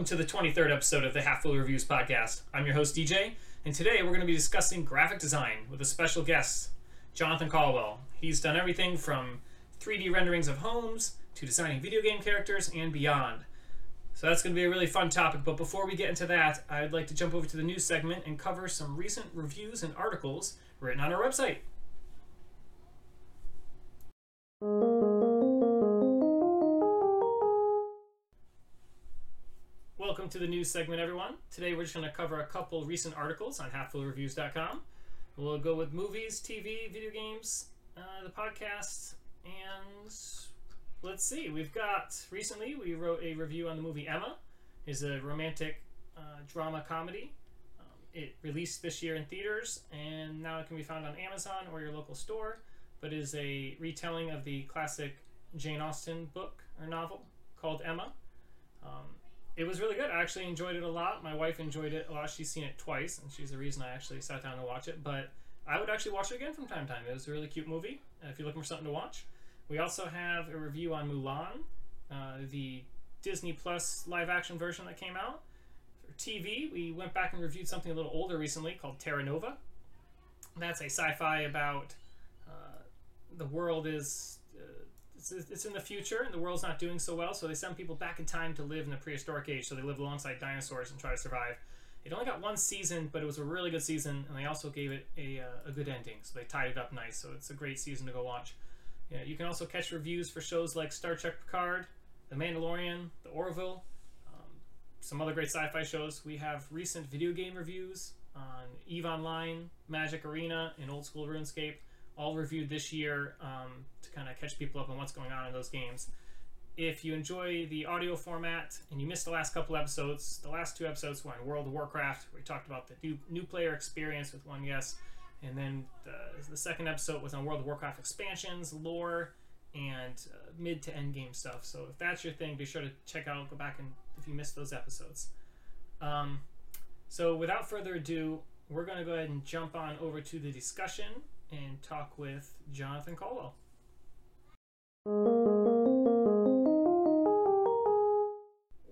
Welcome to the 23rd episode of the Half Full Reviews podcast. I'm your host, DJ, and today we're going to be discussing graphic design with a special guest, Jonathan Caldwell. He's done everything from 3D renderings of homes to designing video game characters and beyond. So that's going to be a really fun topic, but before we get into that, I'd like to jump over to the news segment and cover some recent reviews and articles written on our website. Welcome to the news segment, everyone. Today we're just going to cover a couple recent articles on halffullreviews.com. We'll go with movies, TV, video games, uh, the podcast, and let's see. We've got recently we wrote a review on the movie Emma. It's a romantic uh, drama comedy. Um, it released this year in theaters, and now it can be found on Amazon or your local store. But is a retelling of the classic Jane Austen book or novel called Emma. Um, it was really good. I actually enjoyed it a lot. My wife enjoyed it a lot. She's seen it twice, and she's the reason I actually sat down to watch it. But I would actually watch it again from time to time. It was a really cute movie. Uh, if you're looking for something to watch, we also have a review on Mulan, uh, the Disney Plus live action version that came out. For TV, we went back and reviewed something a little older recently called Terra Nova. That's a sci-fi about uh, the world is it's, it's in the future and the world's not doing so well, so they send people back in time to live in the prehistoric age. So they live alongside dinosaurs and try to survive. It only got one season, but it was a really good season, and they also gave it a, uh, a good ending. So they tied it up nice. So it's a great season to go watch. Yeah, you can also catch reviews for shows like Star Trek Picard, The Mandalorian, The Orville, um, some other great sci-fi shows. We have recent video game reviews on Eve Online, Magic Arena, and Old School RuneScape all reviewed this year um, to kind of catch people up on what's going on in those games. If you enjoy the audio format and you missed the last couple episodes, the last two episodes were on World of Warcraft. We talked about the new, new player experience with one guest, and then the, the second episode was on World of Warcraft expansions, lore, and uh, mid to end game stuff. So if that's your thing, be sure to check out, go back and if you missed those episodes. Um, so without further ado, we're going to go ahead and jump on over to the discussion and talk with Jonathan Caldwell.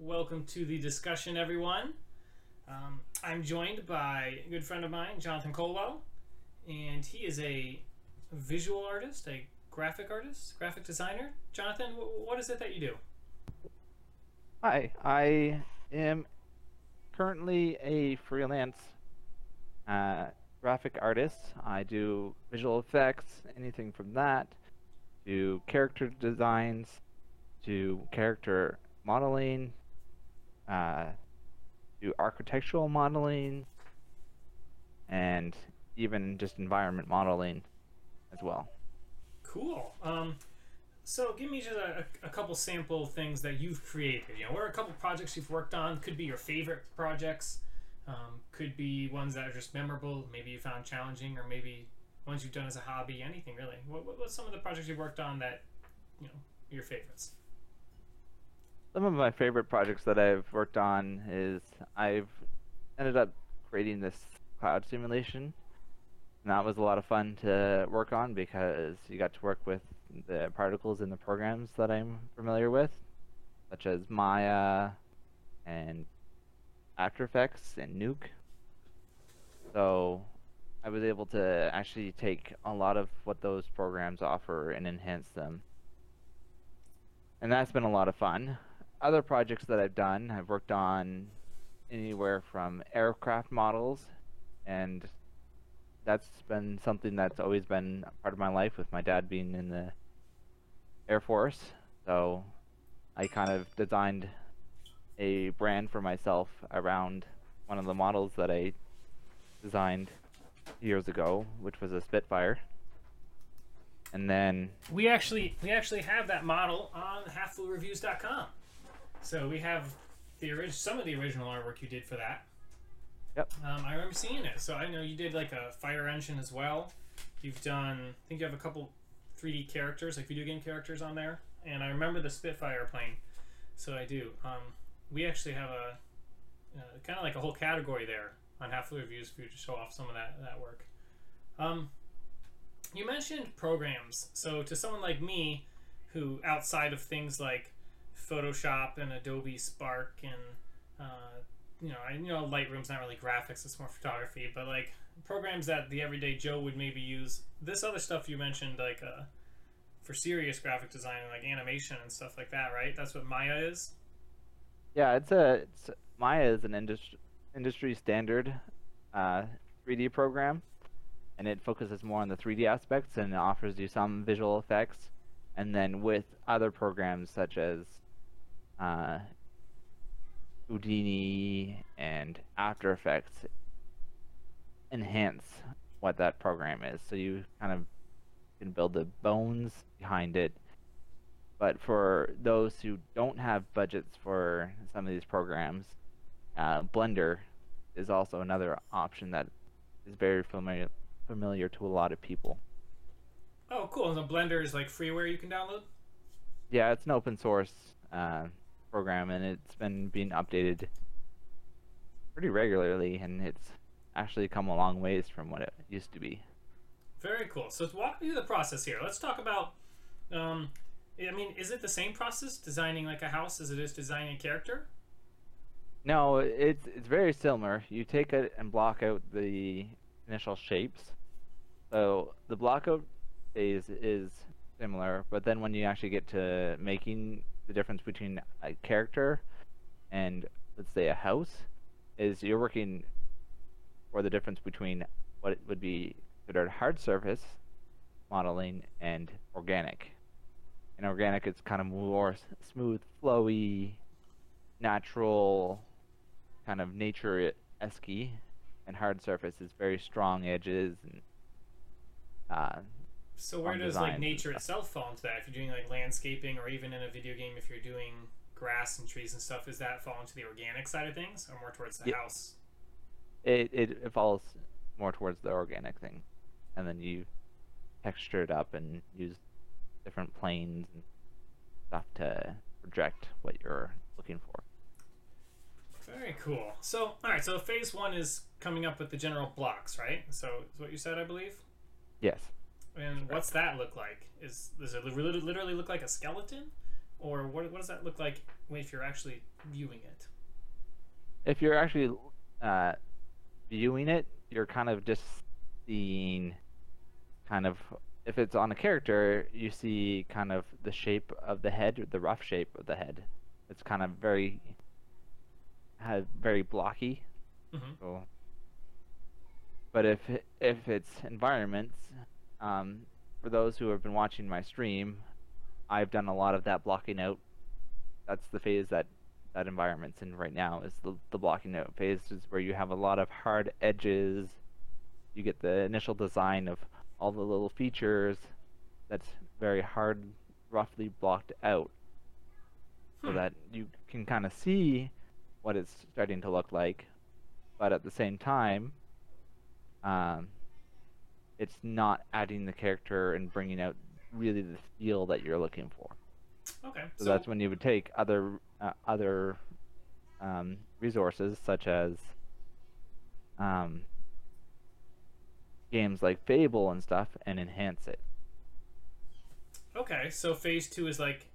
Welcome to the discussion, everyone. Um, I'm joined by a good friend of mine, Jonathan Caldwell, and he is a visual artist, a graphic artist, graphic designer. Jonathan, what is it that you do? Hi, I am currently a freelance uh, graphic artist. I do visual effects, anything from that, to character designs, to character modeling, uh, to architectural modeling, and even just environment modeling as well. Cool. Um, so give me just a, a, couple sample things that you've created. You know, what are a couple projects you've worked on? Could be your favorite projects. Um, could be ones that are just memorable, maybe you found challenging, or maybe ones you've done as a hobby. Anything really. What, what, what's some of the projects you've worked on that you know your favorites? Some of my favorite projects that I've worked on is I've ended up creating this cloud simulation. And that was a lot of fun to work on because you got to work with the particles in the programs that I'm familiar with, such as Maya and after Effects and Nuke. So I was able to actually take a lot of what those programs offer and enhance them. And that's been a lot of fun. Other projects that I've done, I've worked on anywhere from aircraft models and that's been something that's always been part of my life with my dad being in the Air Force. So I kind of designed a brand for myself around one of the models that I designed years ago, which was a Spitfire. And then we actually we actually have that model on halffullreviews.com. So we have the orig- some of the original artwork you did for that. Yep. Um, I remember seeing it. So I know you did like a fire engine as well. You've done I think you have a couple 3D characters, like video game characters on there. And I remember the Spitfire plane. So I do. Um, we actually have a uh, kind of like a whole category there on Half Full Reviews for you to show off some of that that work. Um, you mentioned programs, so to someone like me, who outside of things like Photoshop and Adobe Spark and uh, you know, I you know Lightroom's not really graphics; it's more photography. But like programs that the everyday Joe would maybe use. This other stuff you mentioned, like uh, for serious graphic design, and like animation and stuff like that, right? That's what Maya is. Yeah, it's a it's, Maya is an industry industry standard uh, 3D program, and it focuses more on the 3D aspects and offers you some visual effects. And then with other programs such as uh, Houdini and After Effects, enhance what that program is. So you kind of can build the bones behind it. But for those who don't have budgets for some of these programs, uh, Blender is also another option that is very familiar familiar to a lot of people. Oh, cool! And the Blender is like freeware you can download. Yeah, it's an open source uh, program, and it's been being updated pretty regularly, and it's actually come a long ways from what it used to be. Very cool. So to walk me through the process here. Let's talk about. Um, I mean, is it the same process designing like a house as it is designing a character? No, it's it's very similar. You take it and block out the initial shapes. So the block out phase is similar, but then when you actually get to making the difference between a character and let's say a house, is you're working for the difference between what would be considered hard surface modeling and organic. In organic, it's kind of more smooth, flowy, natural, kind of nature esque, and hard surface is very strong edges and. Uh, so where does like nature itself fall into that? If you're doing like landscaping, or even in a video game, if you're doing grass and trees and stuff, does that fall into the organic side of things, or more towards the house? It, it it falls more towards the organic thing, and then you texture it up and use different planes and stuff to project what you're looking for. Very cool. So, all right. So, phase one is coming up with the general blocks, right? So, is what you said, I believe. Yes. And what's that look like? Is does it literally look like a skeleton, or what? What does that look like if you're actually viewing it? If you're actually uh, viewing it, you're kind of just seeing, kind of, if it's on a character, you see kind of the shape of the head, the rough shape of the head. It's kind of very very blocky. Mm-hmm. So, but if if it's environments, um, for those who have been watching my stream, I've done a lot of that blocking out. That's the phase that that environment's in right now is the the blocking out phase is where you have a lot of hard edges. You get the initial design of all the little features that's very hard, roughly blocked out, hmm. so that you can kind of see what it's starting to look like, but at the same time, um, it's not adding the character and bringing out really the feel that you're looking for. Okay. So, so that's when you would take other uh, other um, resources such as um, games like Fable and stuff and enhance it. Okay, so phase two is like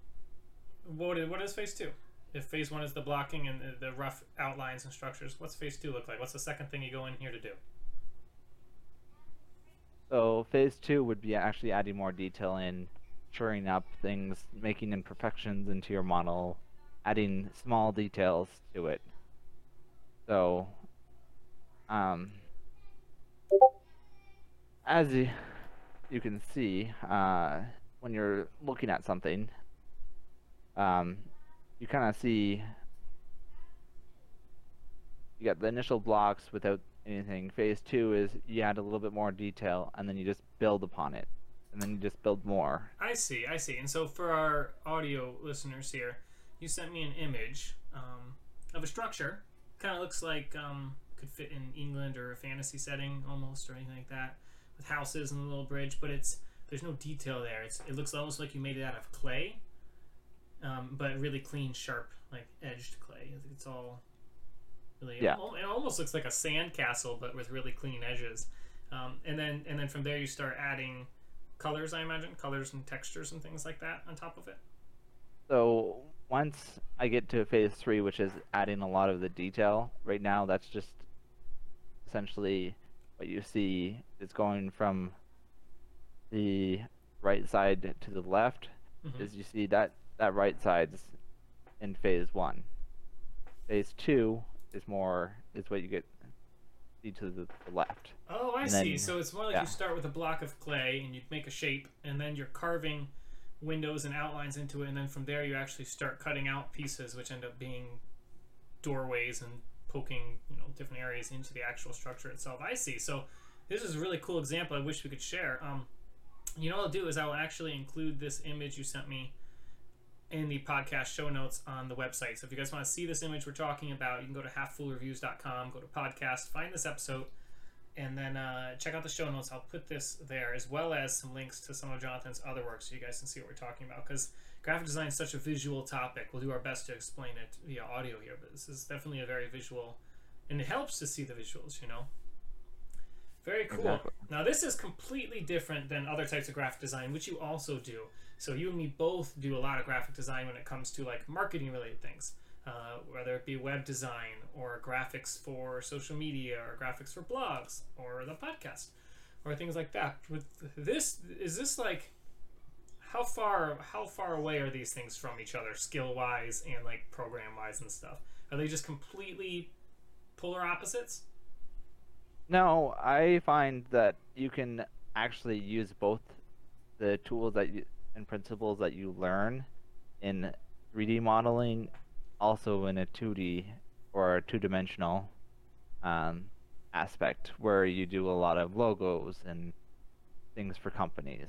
what is, what is phase two? if phase one is the blocking and the, rough outlines and structures, what's phase two look like? What's the second thing you go in here to do? So phase two would be actually adding more detail in, shoring up things, making imperfections into your model, adding small details to it. So, um, as you, can see, uh, when you're looking at something, um, you kind of see you got the initial blocks without anything. Phase two is you add a little bit more detail, and then you just build upon it, and then you just build more. I see, I see. And so for our audio listeners here, you sent me an image um, of a structure. Kind of looks like um, could fit in England or a fantasy setting almost, or anything like that, with houses and a little bridge. But it's there's no detail there. It's it looks almost like you made it out of clay um, but really clean, sharp, like edged clay. It's all really. Yeah. It almost looks like a sand castle, but with really clean edges. Um, and then and then from there you start adding colors. I imagine colors and textures and things like that on top of it. So once I get to phase three, which is adding a lot of the detail, right now that's just essentially what you see is going from the right side to the left. Mhm. Is you see that that right side's in phase one. Phase two is more is what you get see to the, the left. Oh, I And see. then- so it's more like yeah. you start with a block of clay and you make a shape, and then you're carving windows and outlines into it, and then from there you actually start cutting out pieces, which end up being doorways and poking, you know, different areas into the actual structure itself. I see. So this is a really cool example. I wish we could share. Um, you know what I'll do is I will actually include this image you sent me in the podcast show notes on the website. So if you guys want to see this image we're talking about, you can go to halffullreviews.com, go to podcast, find this episode, and then uh, check out the show notes. I'll put this there as well as some links to some of Jonathan's other work so you guys can see what we're talking about. Because graphic design is such a visual topic. We'll do our best to explain it via audio here, but this is definitely a very visual, and it helps to see the visuals, you know? Very cool. Exactly. Now, this is completely different than other types of graphic design, which you also do. So, you and me both do a lot of graphic design when it comes to like marketing related things, uh, whether it be web design or graphics for social media or graphics for blogs or the podcast or things like that. With this, is this like how far how far away are these things from each other skill wise and like program wise and stuff? Are they just completely polar opposites? No, I find that you can actually use both the tools that you and principles that you learn in 3D modeling, also in a 2D or a two-dimensional um, aspect, where you do a lot of logos and things for companies.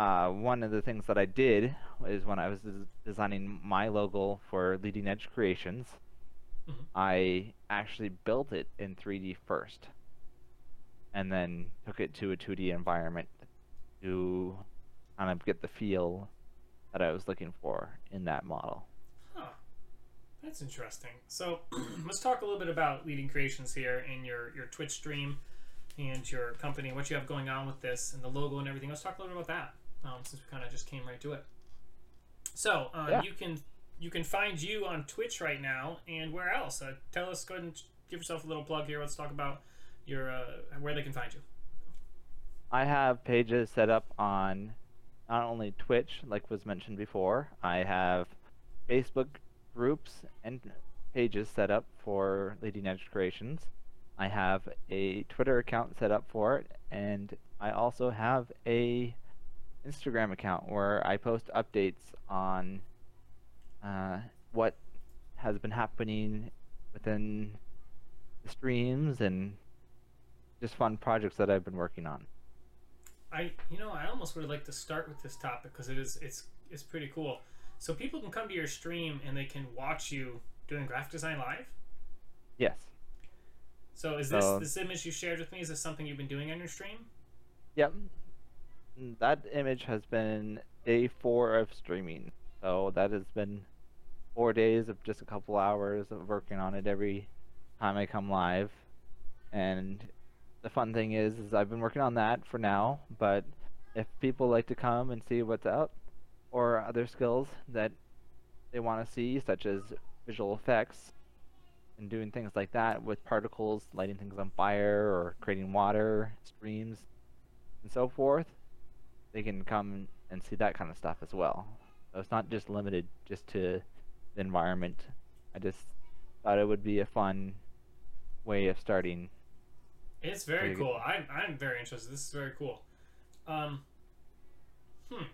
Uh, one of the things that I did is when I was des- designing my logo for Leading Edge Creations, Mhm. I actually built it in 3D first, and then took it to a 2D environment to kind of get the feel that I was looking for in that model. Huh. That's interesting. So let's talk a little bit about leading creations here in your, your Twitch stream and your company, what you have going on with this and the logo and everything. Let's talk a little bit about that um, since we kind of just came right to it. So uh, Yeah. you can you can find you on Twitch right now and where else? Uh, tell us, go ahead and give yourself a little plug here. Let's talk about your uh, where they can find you. I have pages set up on not only Twitch, like was mentioned before, I have Facebook groups and pages set up for Leading Edge Creations. I have a Twitter account set up for it, and I also have a Instagram account where I post updates on uh, what has been happening within the streams and just fun projects that I've been working on. I you know I almost would like to start with this topic because it is it's it's pretty cool. So people can come to your stream and they can watch you doing graphic design live. Yes. So is this So- this image you shared with me? Is this something you've been doing on your stream? Yep. That image has been day four of streaming. So that has been four days of just a couple hours of working on it every time I come live. And the fun thing is, is I've been working on that for now. But if people like to come and see what's out, or other skills that they want to see, such as visual effects, and doing things like that with particles, lighting things on fire, or creating water streams, and so forth, they can come and see that kind of stuff as well. So it's not just limited just to the environment. I just thought it would be a fun way of starting. It's very good. cool. I'm I'm very interested. This is very cool. Um, hmm.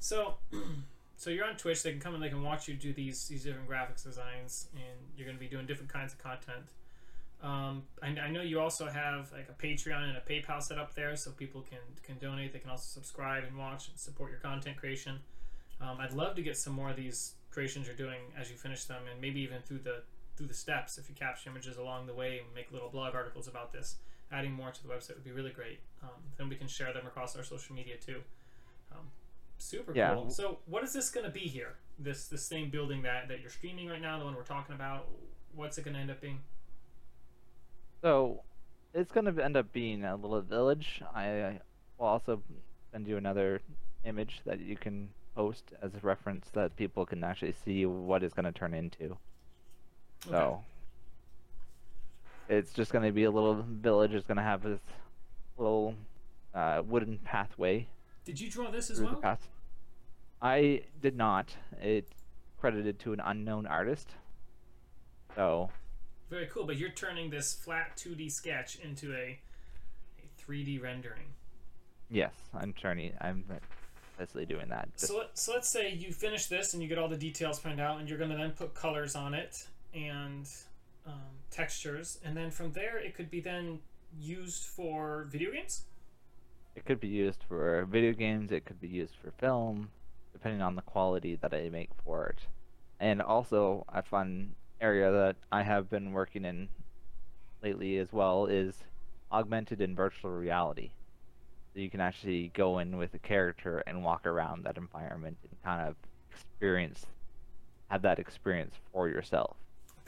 So, so you're on Twitch. They can come and they can watch you do these these different graphics designs, and you're going to be doing different kinds of content. Um, I, I know you also have like a Patreon and a PayPal set up there, so people can can donate. They can also subscribe and watch and support your content creation. Um, I'd love to get some more of these creations you're doing as you finish them, and maybe even through the through the steps if you capture images along the way and make little blog articles about this. Adding more to the website would be really great. Um, then we can share them across our social media too. Um, super Yeah. cool. So, what is this going to be here? This this same building that that you're streaming right now, the one we're talking about. What's it going to end up being? So it's going to end up being a little village. I will also send you another image that you can post as a reference that people can actually see what it's going to turn into. Okay. So it's just going to be a little village. It's going to have this little uh, wooden pathway Did you draw this as well? I did not. It credited to an unknown artist. So Very cool. But you're turning this flat 2D sketch into a, a 3D rendering. yes, I'm turning. I'm basically doing that. Just- So, let, so let's say you finish this and you get all the details printed out, and you're going to then put colors on it and um, textures, and then from there it could be then used for video games. It could be used for video games, it could be used for film, depending on the quality that I make for it. And also, a fun area that I have been working in lately as well is augmented and virtual reality. So you can actually go in with a character and walk around that environment and kind of experience, have that experience for yourself,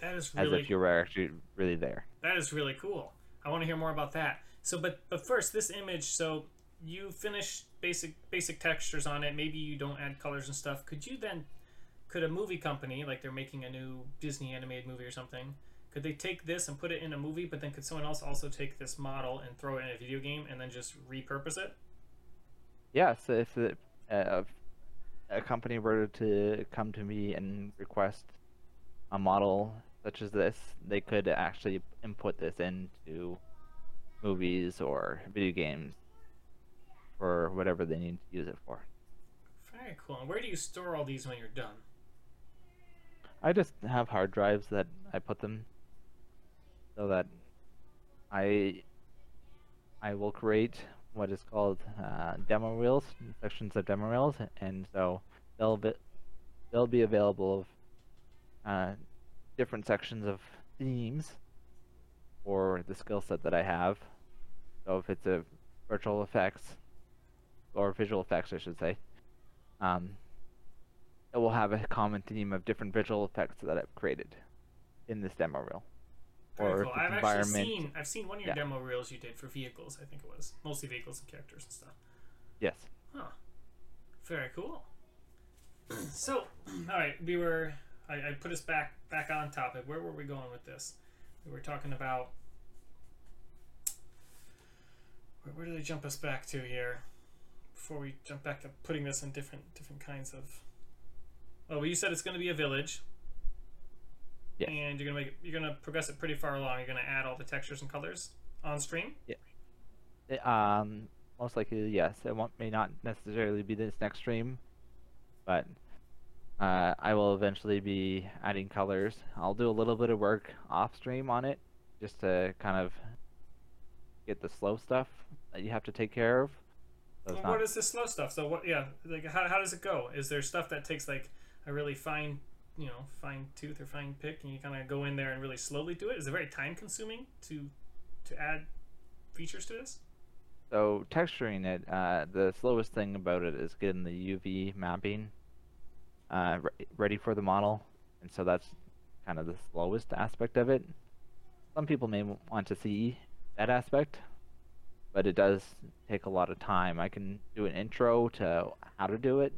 That is as if you were actually really there. That is really cool. I want to hear more about that. So, but but first, this image. So you finish basic basic textures on it. Maybe you don't add colors and stuff. Could you then? Could a movie company, like they're making a new Disney animated movie or something, could they take this and put it in a movie? But then could someone else also take this model and throw it in a video game and then just repurpose it? Yeah, so if uh, a company were to come to me and request a model such as this, they could actually input this into movies or video games for whatever they need to use it for. Very cool. And where do you store all these when you're done? I just have hard drives that I put them so that I I will create what is called uh, demo reels, sections of demo reels, and so they'll be they'll be available of uh, different sections of themes or the skill set that I have. So if it's a virtual effects or visual effects, I should say, um, it will have a common theme of different visual effects that I've created in this demo reel. Or cool. I've it's actually environment. seen I've seen one of your Yeah. demo reels you did for vehicles. I think it was mostly vehicles and characters and stuff. Yes. Huh. Very cool. so, all right, we were. I, I put us back back on topic. Where were we going with this? We were talking about. Where, where did they jump us back to here? Before we jump back to putting this in different different kinds of. Oh, well, you said it's going to be a village. Yes. And you're gonna make it, you're gonna progress it pretty far along. You're gonna add all the textures and colors on stream. It- um, most likely, yes. It won't, may not necessarily be this next stream, but uh, I will eventually be adding colors. I'll do a little bit of work off stream on it, just to kind of get the slow stuff that you have to take care of. So Well, not- is the slow stuff? So what? Yeah, like how, how does it go? Is there stuff that takes like a really fine, you know, fine tooth or fine pick, and you kind of go in there and really slowly do it? Is it very time consuming to to add features to this? So texturing it, uh, the slowest thing about it is getting the UV mapping uh, re- ready for the model, and so that's kind of the slowest aspect of it. Some people may want to see that aspect, but it does take a lot of time. I can do an intro to how to do it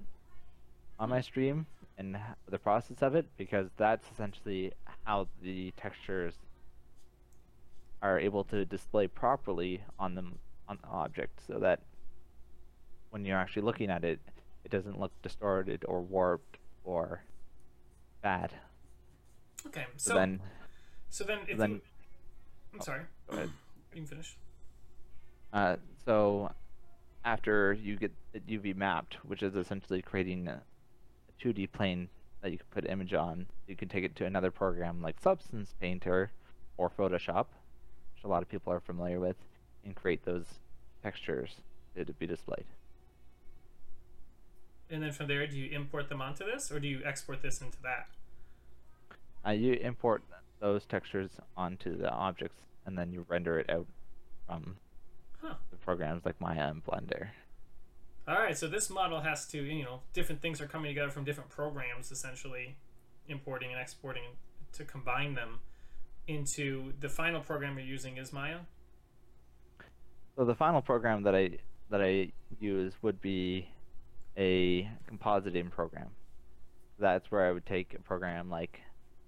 on my stream and the process of it because that's essentially how the textures are able to display properly on them on the object so that when you're actually looking at it it doesn't look distorted or warped or bad Okay, so, so then so then if then- you, I'm sorry, go ahead. you can finish. Uh, so after you get it UV mapped, which is essentially creating 2D plane that you can put image on, you can take it to another program like Substance Painter or Photoshop, which a lot of people are familiar with, and create those textures to, be displayed. And then from there, do you import them onto this, or do you export this into that? Uh, you import those textures onto the objects, and then you render it out from Huh. the programs like Maya and Blender. All right, so this model has to, you know, different things are coming together from different programs, essentially importing and exporting to combine them into the final program you're using is Maya. So the final program that I that I use would be a compositing program. That's where I would take a program like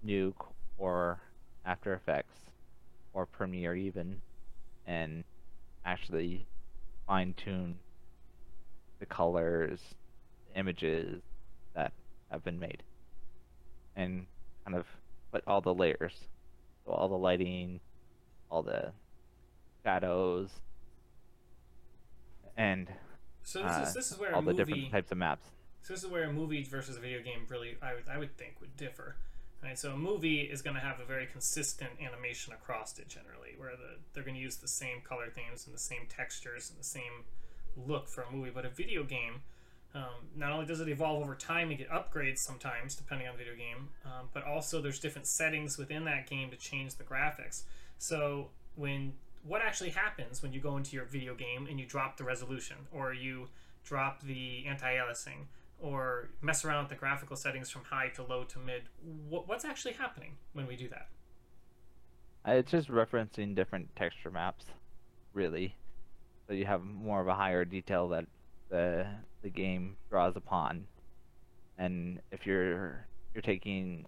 Nuke or After Effects or Premiere even and actually fine tune the colors, the images that have been made, and kind of put all the layers, so all the lighting, all the shadows, and So this uh, is this is where all the movie different types of maps. So this is where a movie versus a video game really, I would, I would think, would differ. Right, so a movie is going to have a very consistent animation across it generally, where the, they're going to use the same color themes and the same textures and the same look for a movie. But a video game, um, not only does it evolve over time and get upgrades sometimes, depending on the video game, um, but also there's different settings within that game to change the graphics. So when what actually happens when you go into your video game and you drop the resolution, or you drop the anti-aliasing, or mess around with the graphical settings from high to low to mid. What, what's actually happening when we do that? Uh, It's just referencing different texture maps, really. So you have more of a higher detail that the the game draws upon. And if you're you're taking,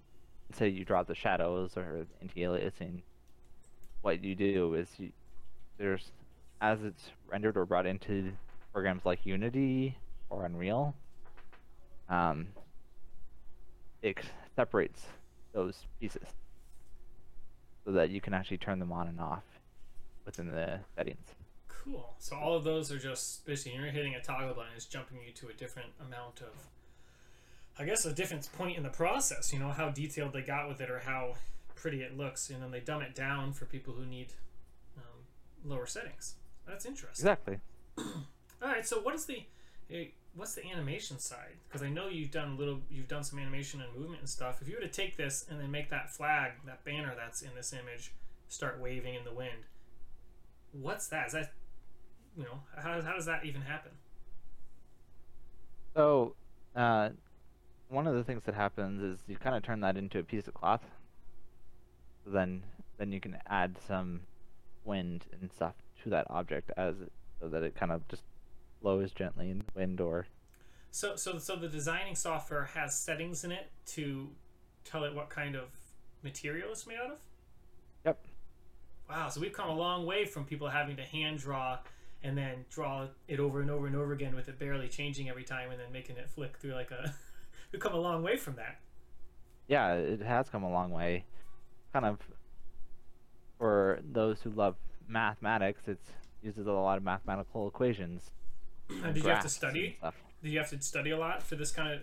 say you draw the shadows or anti-aliasing, what you do is you there's as it's rendered or brought into programs like Unity or Unreal, um, it separates those pieces so that you can actually turn them on and off within the settings. Cool. So all of those are just basically you're hitting a toggle button, it's jumping you to a different amount of, I guess, a different point in the process. You know how detailed they got with it or how pretty it looks, and then they dumb it down for people who need um, lower settings. That's interesting. Exactly. All right. So what is the eh, what's the animation side? Because I know you've done a little, you've done some animation and movement and stuff. If you were to take this and then make that flag, that banner that's in this image, start waving in the wind, what's that? Is that you know how, how does that even happen? So, uh, one of the things that happens is you kind of turn that into a piece of cloth. So then, then you can add some wind and stuff to that object as it, so that it kind of just blows gently in the wind or So so so the designing software has settings in it to tell it what kind of material it's made out of. Yep. Wow. So we've come a long way from people having to hand draw and then draw it over and over and over again with it barely changing every time and then making it flick through like a. we've come a long way from that. yeah, it has come a long way. Kind of for those who love mathematics, it uses a lot of mathematical equations. And did you have to study? Did you have to study a lot for this kind of?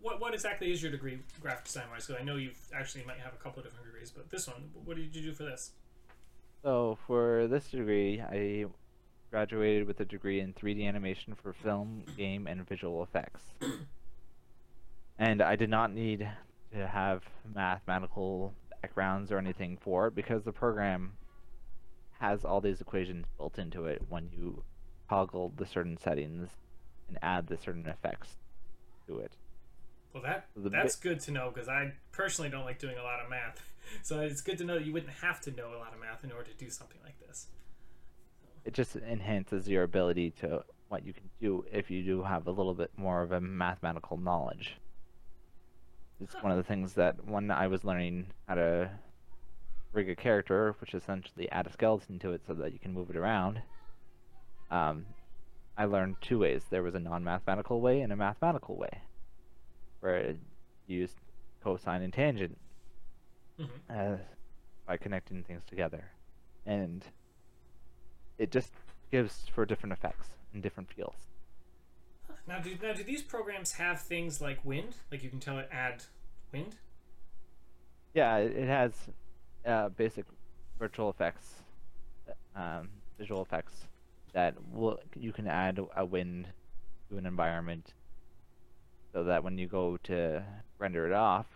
What what exactly is your degree, graphic design wise? Because I know you've actually might have a couple of different degrees, but this one, what did you do for this? So for this degree, I graduated with a degree in 3D animation for film, game, and visual effects. and I did not need to have mathematical backgrounds or anything for it because the program has all these equations built into it when you toggle the certain settings and add the certain effects to it. Well, that that's good to know because I personally don't like doing a lot of math. So it's good to know that you wouldn't have to know a lot of math in order to do something like this. It just enhances your ability to what you can do if you do have a little bit more of a mathematical knowledge. It's one of the things that when I was learning how to rig a character, which essentially add a skeleton to it so that you can move it around, um, I learned two ways. There was a non-mathematical way and a mathematical way, where it used cosine and tangent hmm uh, by connecting things together, and it just gives for different effects and different feels. Now, do now do these programs have things like wind? Like you can tell it add wind. Yeah, it, has uh, basic virtual effects, um, visual effects that will you can add a wind to an environment, so that when you go to render it off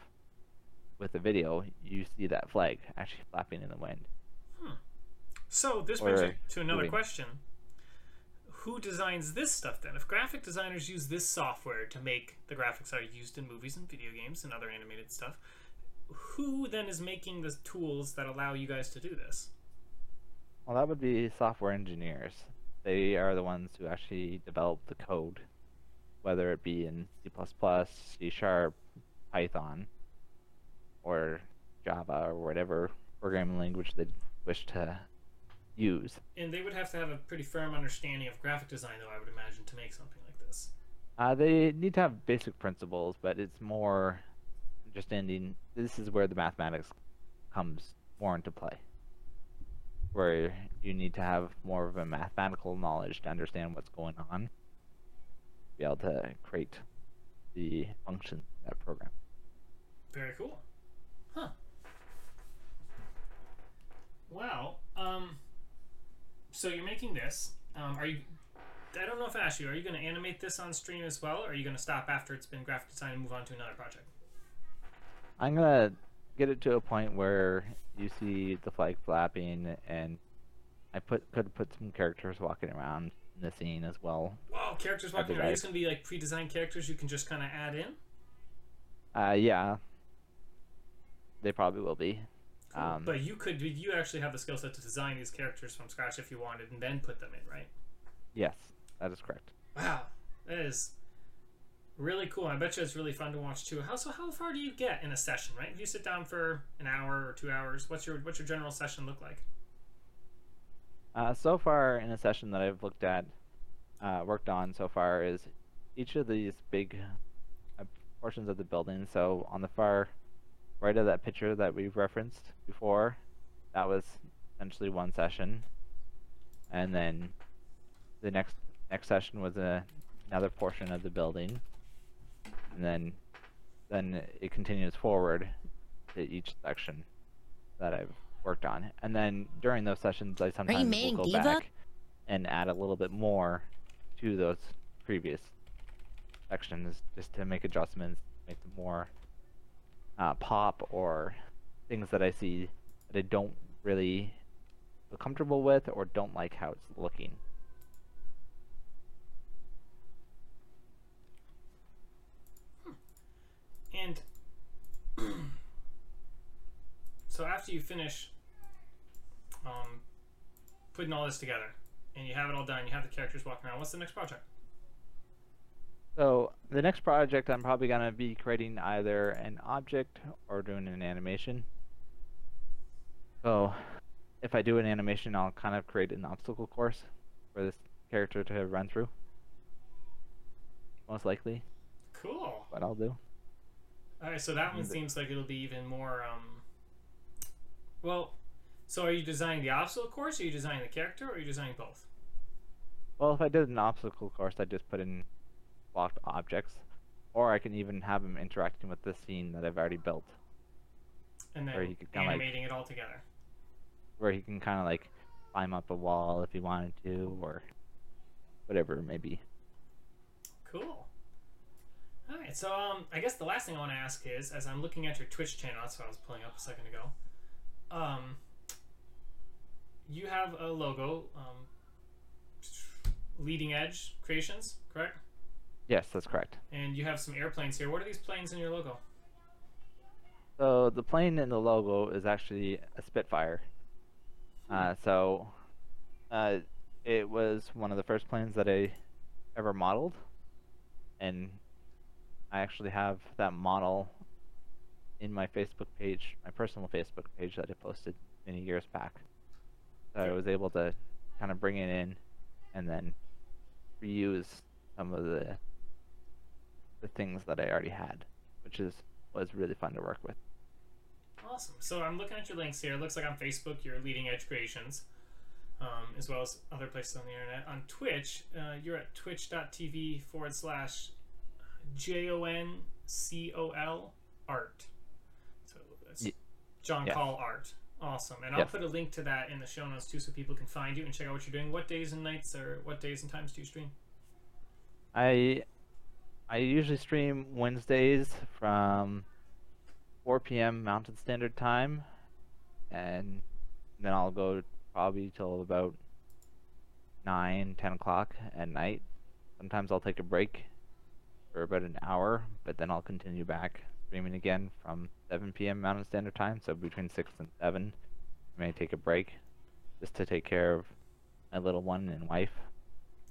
with the video, you see that flag actually flapping in the wind. So this brings Or me to another moving. question: Who designs this stuff then? If graphic designers use this software to make the graphics that are used in movies and video games and other animated stuff, who then is making the tools that allow you guys to do this? Well, that would be software engineers. They are the ones who actually develop the code whether it be in C++, C Sharp, Python, or Java, or whatever programming language they wish to use. And they would have to have a pretty firm understanding of graphic design, though, I would imagine, to make something like this. Uh, they need to have basic principles, but it's more understanding. This is where the mathematics comes more into play, where you need to have more of a mathematical knowledge to understand what's going on, be able to create the function that program. Very cool. Huh. Wow. Um, so you're making this. Um, are you? I don't know if I asked you. Are you going to animate this on stream as well, or are you going to stop after it's been graphic design and move on to another project? I'm gonna get it to a point where you see the flag flapping, and I put could put some characters walking around in the scene as well. Wow, characters walking around. Are these going to be like pre-designed characters you can just kind of add in? Uh, yeah. They probably will be. Cool. Um, but you could, you actually have the skill set to design these characters from scratch if you wanted, and then put them in, right? Yes, that is correct. Wow, that is really cool. I bet you it's really fun to watch too. How so? How far do you get in a session? Right? If you sit down for an hour or two hours, what's your what's your general session look like? Uh, so far in a session that I've looked at, uh, worked on so far is each of these big uh, portions of the building. So on the far right of that picture that we've referenced before, that was essentially one session, and then the next next session was a, another portion of the building, and then then it continues forward to each section that I've worked on, and then during those sessions I sometimes will go back and add a little bit more to those previous sections just to make adjustments, make them more uh, pop or things that I see that I don't really feel comfortable with or don't like how it's looking. And so after you finish um, putting all this together and you have it all done, you have the characters walking around, what's the next project? So the next project I'm probably going to be creating either an object or doing an animation. So if I do an animation, I'll kind of create an obstacle course for this character to run through. Most likely. Cool. What I'll do. Alright, so that one seems like it'll be even more, um... Well, so are you designing the obstacle course, or are you designing the character, or are you designing both? Well, if I did an obstacle course, I'd just put in blocked objects, or I can even have him interacting with the scene that I've already built. And then he animating like, it all together. Where he can kind of like climb up a wall if he wanted to, or whatever it may be. Cool. All right, so um, I guess the last thing I want to ask is, as I'm looking at your Twitch channel, that's what I was pulling up a second ago. Um, you have a logo, um, Leading Edge Creations, correct? Yes, that's correct. And you have some airplanes here. What are these planes in your logo? So the plane in the logo is actually a Spitfire. Uh, so uh, it was one of the first planes that I ever modeled, and I actually have that model in my Facebook page, my personal Facebook page that I posted many years back. So I was able to kind of bring it in and then reuse some of the the things that I already had, which is was really fun to work with. Awesome. So I'm looking at your links here. It looks like on Facebook you're Leading Edge Creations, um, as well as other places on the internet. On Twitch, uh, you're at twitch.tv forward slash J O N C O L art. So that's John yes. Call art. Awesome. And I'll put a link to that in the show notes too so people can find you and check out what you're doing. What days and nights or what days and times do you stream? I I usually stream Wednesdays from 4 p.m. Mountain Standard Time, and then I'll go probably till about 9, 10 o'clock at night. Sometimes I'll take a break for about an hour, but then I'll continue back streaming again from 7 p.m. Mountain Standard Time, so between 6 and 7. I may take a break just to take care of my little one and wife.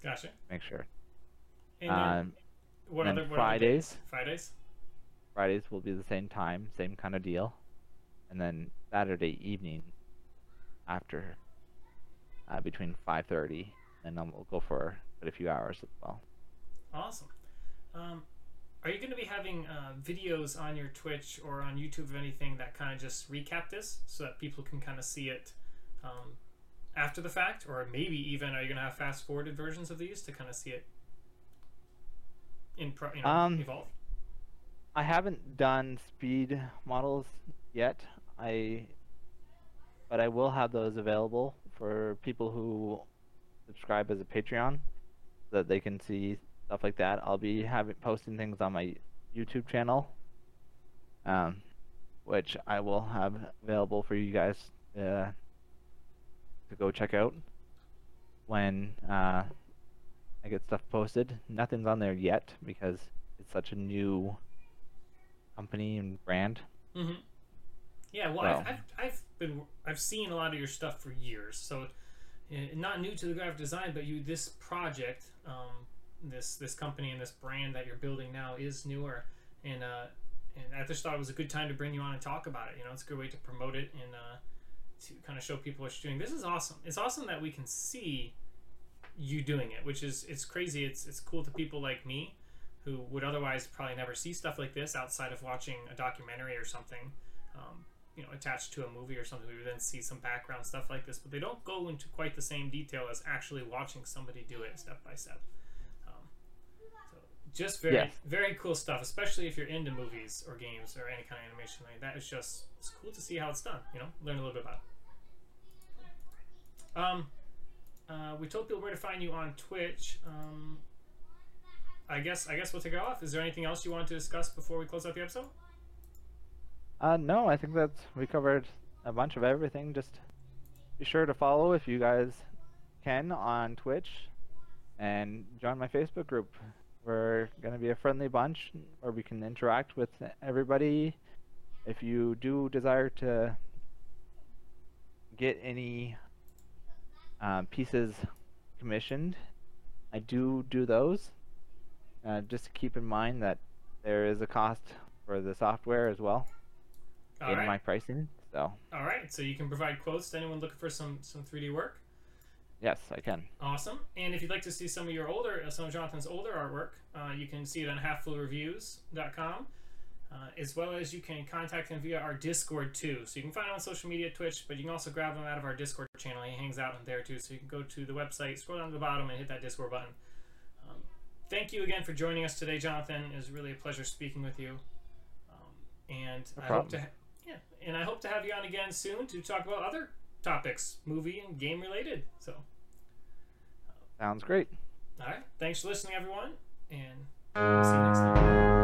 Gotcha. Make sure. And um, What And other what? Fridays. Fridays. Fridays will be the same time, same kind of deal, and then Saturday evening after uh, between 5:30, and then we'll go for a few hours as well. Awesome. Um, are you going to be having uh, videos on your Twitch or on YouTube of anything that kind of just recap this so that people can kind of see it um, after the fact? Or maybe even are you going to have fast forwarded versions of these to kind of see it in pro- you know, Um, evolve? I haven't done speed models yet. I but I will have those available for people who subscribe as a Patreon so that they can see stuff like that. I'll be having posting things on my YouTube channel. Um which I will have available for you guys uh, to go check out when uh, I get stuff posted. Nothing's on there yet because it's such a new company and brand. Mm-hmm. Yeah, well, Well. I've, I've, I've been I've seen a lot of your stuff for years, so uh, not new to the graphic design, but you this project, um, this this company and this brand that you're building now is newer, and uh, and I just thought it was a good time to bring you on and talk about it. You know, it's a good way to promote it and uh, to kind of show people what you're doing. This is awesome. It's awesome that we can see you doing it, which is it's crazy. It's it's cool to people like me who would otherwise probably never see stuff like this outside of watching a documentary or something, um, you know, attached to a movie or something. We would then see some background stuff like this, but they don't go into quite the same detail as actually watching somebody do it step by step. Um, so just very very cool stuff, especially if you're into movies or games or any kind of animation. Like that is just it's cool to see how it's done. You know, learn a little bit about it. Um, uh, we told people where to find you on Twitch. Um, I guess I guess we'll take it off. Is there anything else you want to discuss before we close out the episode? Uh, no, I think that we covered a bunch of everything. Just be sure to follow if you guys can on Twitch, and join my Facebook group. We're gonna be a friendly bunch where we can interact with everybody. If you do desire to get any uh, pieces commissioned, I do do those. Uh, just keep in mind that there is a cost for the software as well All in right. my pricing. So All right. So you can provide quotes to anyone looking for some some 3D work. yes, I can. Awesome. And if you'd like to see some of your older, uh, some of Jonathan's older artwork, uh, you can see it on halffullreviews.com, uh, as well as you can contact him via our Discord too. So you can find him on social media, Twitch, but you can also grab him out of our Discord channel. He hangs out in there too. So you can go to the website, scroll down to the bottom, and hit that Discord button. Um, thank you again for joining us today, Jonathan. It was really a pleasure speaking with you. Um, and No I hope to, ha- yeah, and I hope to have you on again soon to talk about other topics, movie and game related. So. Sounds great. All right. Thanks for listening, everyone, and see you next time.